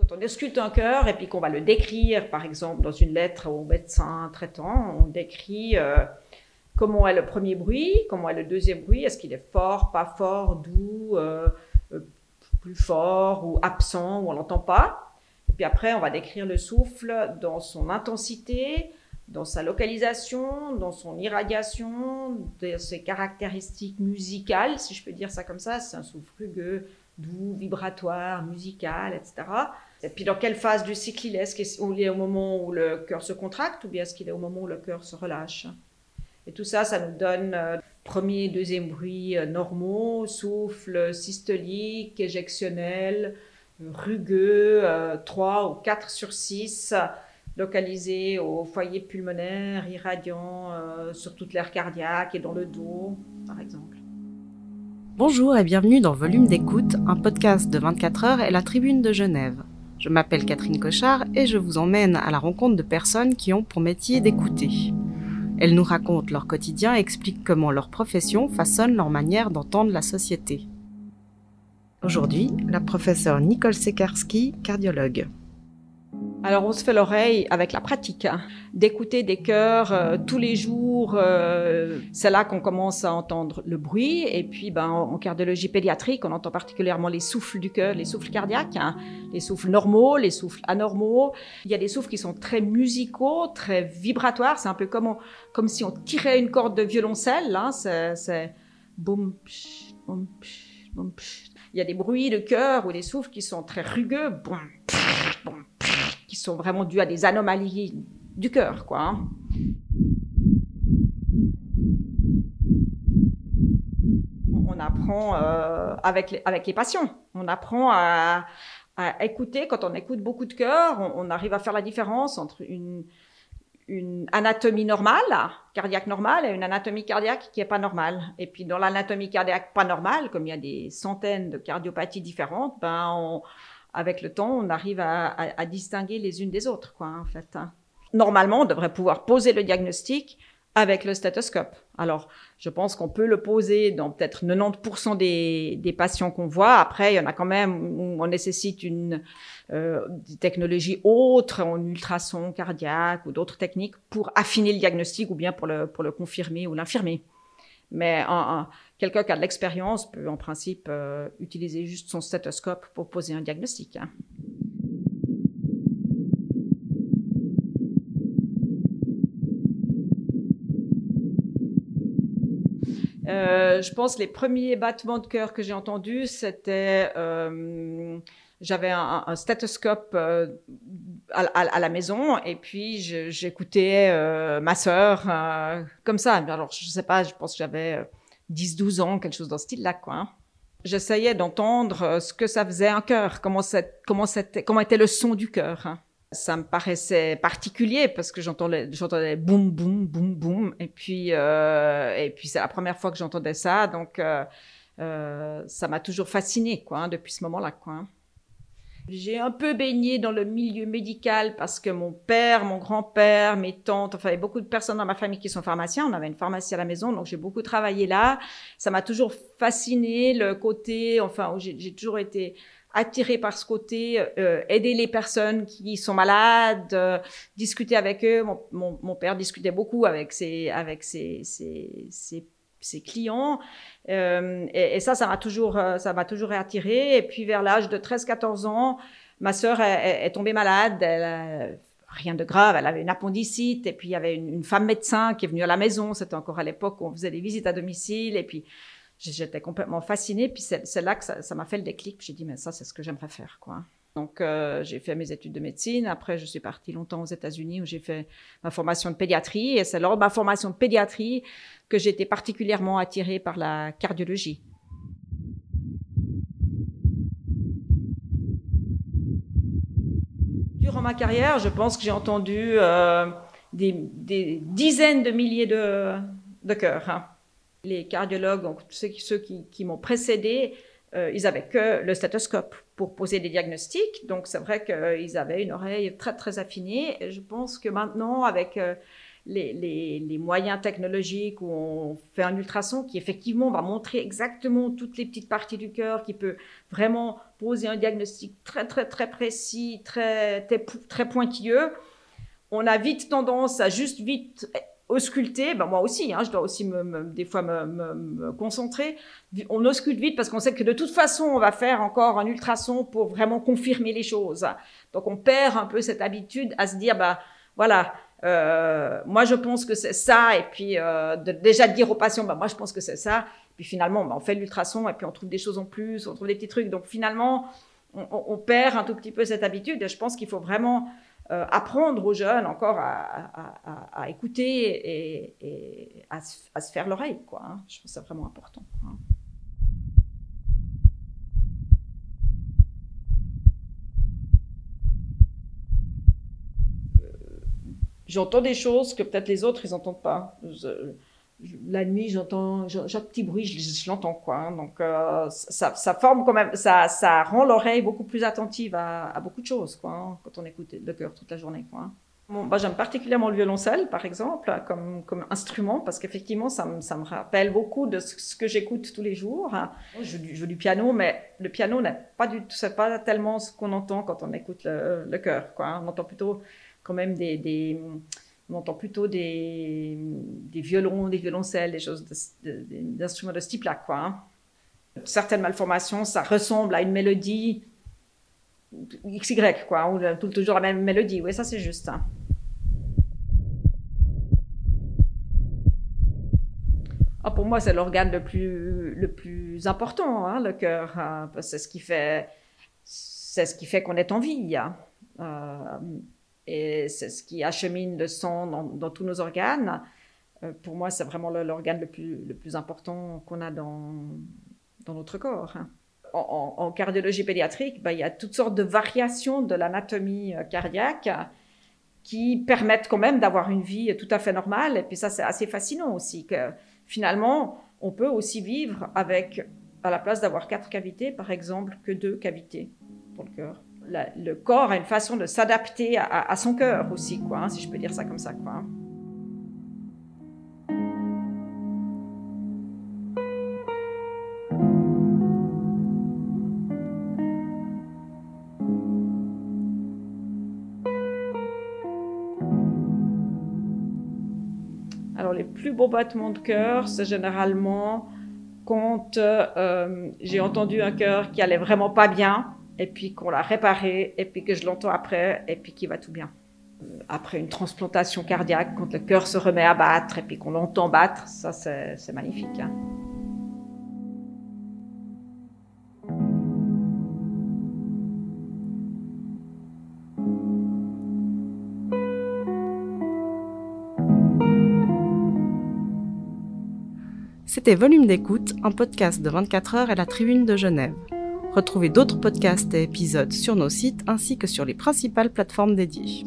Quand on ausculte un cœur et puis qu'on va le décrire, par exemple, dans une lettre au médecin traitant, on décrit euh, comment est le premier bruit, comment est le deuxième bruit, est-ce qu'il est fort, pas fort, doux, euh, euh, plus fort ou absent ou on l'entend pas. Et puis après, on va décrire le souffle dans son intensité, dans sa localisation, dans son irradiation, dans ses caractéristiques musicales, si je peux dire ça comme ça. C'est un souffle rugueux, doux, vibratoire, musical, etc. Et puis dans quelle phase du cycle il est? Est-ce qu'il est au moment où le cœur se contracte ou bien est-ce qu'il est au moment où le cœur se relâche? Et tout ça, ça nous donne euh, premier, deuxième bruit euh, normaux, souffle systolique, éjectionnel, rugueux, euh, 3 ou 4 sur 6, localisé au foyer pulmonaire, irradiant euh, sur toute l'air cardiaque et dans le dos, par exemple. Bonjour et bienvenue dans Volume d'écoute, un podcast de 24 heures et la Tribune de Genève. Je m'appelle Catherine Cochard et je vous emmène à la rencontre de personnes qui ont pour métier d'écouter. Elles nous racontent leur quotidien et expliquent comment leur profession façonne leur manière d'entendre la société. Aujourd'hui, la professeure Nicole Sekarski, cardiologue. Alors on se fait l'oreille avec la pratique, hein. d'écouter des chœurs euh, tous les jours. euh, c'est là qu'on commence à entendre le bruit. Et puis ben, en, cardiologie pédiatrique, on entend particulièrement les souffles du cœur, les souffles cardiaques, hein. les souffles normaux, les souffles anormaux. Il y a des souffles qui sont très musicaux, très vibratoires. C'est un peu comme, comme si on tirait une corde de violoncelle. Hein. C'est, boum, psh, boum, psh, boum, psh. Il y a des bruits de cœur ou des souffles qui sont très rugueux, boum, boum, qui sont vraiment dus à des anomalies du cœur, quoi. hein. On apprend euh, avec, les, patients. On apprend à, écouter. Quand on écoute beaucoup de cœur, on, arrive à faire la différence entre une, anatomie normale, cardiaque normale, et une anatomie cardiaque qui est pas normale. Et puis dans l'anatomie cardiaque pas normale, comme il y a des centaines de cardiopathies différentes, ben on, avec le temps, on arrive à, distinguer les unes des autres, quoi, en fait. hein. Normalement, on devrait pouvoir poser le diagnostic avec le stéthoscope. Alors, je pense qu'on peut le poser dans peut-être 90% des, patients qu'on voit. Après, il y en a quand même où on nécessite une euh, des technologies autres, en ultrason cardiaque ou d'autres techniques pour affiner le diagnostic ou bien pour le confirmer ou l'infirmer. Mais un- un- quelqu'un qui a de l'expérience peut en principe euh, utiliser juste son stéthoscope pour poser un diagnostic. hein. Euh, je pense les premiers battements de cœur que j'ai entendus, c'était euh, j'avais un, un stéthoscope euh, à, la maison et puis j'écoutais ma sœur comme ça. Alors je sais pas, je pense que j'avais euh, 10-12 ans, quelque chose dans ce style-là, quoi. hein. J'essayais d'entendre ce que ça faisait un cœur, comment, comment, comment était le son du cœur. hein. Ça me paraissait particulier parce que j'entendais, j'entendais boum, boum, boum, boum. Et puis, euh, et puis c'est la première fois que j'entendais ça, donc euh, euh, ça m'a toujours fasciné, quoi, hein, depuis ce moment-là, quoi. hein. J'ai un peu baigné dans le milieu médical parce que mon père, mon grand-père, mes tantes, enfin, il y avait beaucoup de personnes dans ma famille qui sont pharmaciens. On avait une pharmacie à la maison, donc j'ai beaucoup travaillé là. Ça m'a toujours fasciné le côté, enfin, j'ai toujours été attirée par ce côté, euh, aider les personnes qui sont malades, euh, discuter avec eux. Mon, mon, mon père discutait beaucoup avec ses, avec ses, ses, ses, clients. Euh, et, ça, ça m'a toujours, euh, ça m'a toujours attiré. Et puis vers l'âge de 13-14 ans, ma sœur est, est- tombée malade. Elle, rien de grave, elle avait une appendicite. Et puis il y avait une, une femme médecin qui est venue à la maison. C'était encore à l'époque où on faisait des visites à domicile. Et puis j'étais complètement fascinée. Puis c'est là que ça m'a fait le déclic. J'ai dit mais ça c'est ce que j'aimerais faire quoi. Donc euh, j'ai fait mes études de médecine. Après je suis partie longtemps aux États-Unis où j'ai fait ma formation de pédiatrie. Et c'est lors de ma formation de pédiatrie que été particulièrement attirée par la cardiologie. Durant ma carrière, je pense que j'ai entendu euh, des, des dizaines de milliers de, de cœurs. hein. Les cardiologues, donc ceux qui, m'ont précédé, euh, ils avaient que le stéthoscope pour poser des diagnostics. Donc c'est vrai qu'ils avaient une oreille très très affinée. Je pense que maintenant, avec euh, les, moyens technologiques où on fait un ultrason qui effectivement va montrer exactement toutes les petites parties du cœur, qui peut vraiment poser un diagnostic très très très précis, très, très pointilleux. On a vite tendance à juste vite ausculter, ben moi aussi, hein, je dois aussi me, des fois me, me, concentrer. On ausculte vite parce qu'on sait que de toute façon, on va faire encore un ultrason pour vraiment confirmer les choses. Donc on perd un peu cette habitude à se dire, bah voilà, euh, moi, je pense que c'est ça. Et puis, euh, déjà de dire aux patients, bah, moi, je pense que c'est ça. Puis finalement, bah, on fait l'ultrason et puis on trouve des choses en plus, on trouve des petits trucs. Donc finalement, on, on, perd un tout petit peu cette habitude. Et je pense qu'il faut vraiment euh, apprendre aux jeunes encore à, à, à, écouter et, et à, se faire l'oreille. Quoi, hein. Je pense que c'est vraiment important. Hein. j'entends des choses que peut-être les autres, ils n'entendent pas. La nuit, j'entends, j'ai petit bruit, je, l'entends, quoi. Hein. Donc, euh, ça, forme quand même, ça, ça rend l'oreille beaucoup plus attentive à, beaucoup de choses, quoi, hein, quand on écoute le cœur toute la journée, quoi. Hein. Bon, bah, j'aime particulièrement le violoncelle, par exemple, comme, comme instrument, parce qu'effectivement, ça me, ça me rappelle beaucoup de ce, que j'écoute tous les jours. Je, je, joue du piano, mais le piano n'est pas du tout, c'est pas tellement ce qu'on entend quand on écoute le, le cœur, quoi. On entend plutôt quand même des, on entend plutôt des, violons, des violoncelles, des choses, d'instruments de, de, ce type-là. Hein. Certaines malformations, ça ressemble à une mélodie XY, quoi, ou toujours la même mélodie. Oui, ça c'est juste. Hein. Ah, pour moi, c'est l'organe le plus, le plus important, hein, le cœur. Hein, c'est ce qui fait, c'est ce qui fait qu'on est en vie. Euh, et c'est ce qui achemine le sang dans, tous nos organes. Euh, pour moi, c'est vraiment l'organe le plus, important qu'on a dans, dans notre corps. Hein. En, cardiologie pédiatrique, ben, il y a toutes sortes de variations de l'anatomie euh, cardiaque qui permettent quand même d'avoir une vie tout à fait normale. Et puis ça, c'est assez fascinant aussi, que finalement, on peut aussi vivre avec, à la place d'avoir quatre cavités, par exemple, que deux cavités pour le cœur le corps a une façon de s'adapter à, son cœur aussi, quoi, hein, si je peux dire ça comme ça. Hein. Alors les plus beaux battements de cœur, c'est généralement quand euh, j'ai entendu un cœur qui allait vraiment pas bien et puis qu'on l'a réparé, et puis que je l'entends après, et puis qu'il va tout bien. Euh, après une transplantation cardiaque, quand le cœur se remet à battre, et puis qu'on l'entend battre, ça c'est magnifique. Hein. C'était Volume d'écoute, un podcast de 24 heures à la Tribune de Genève. Retrouvez d'autres podcasts et épisodes sur nos sites ainsi que sur les principales plateformes dédiées.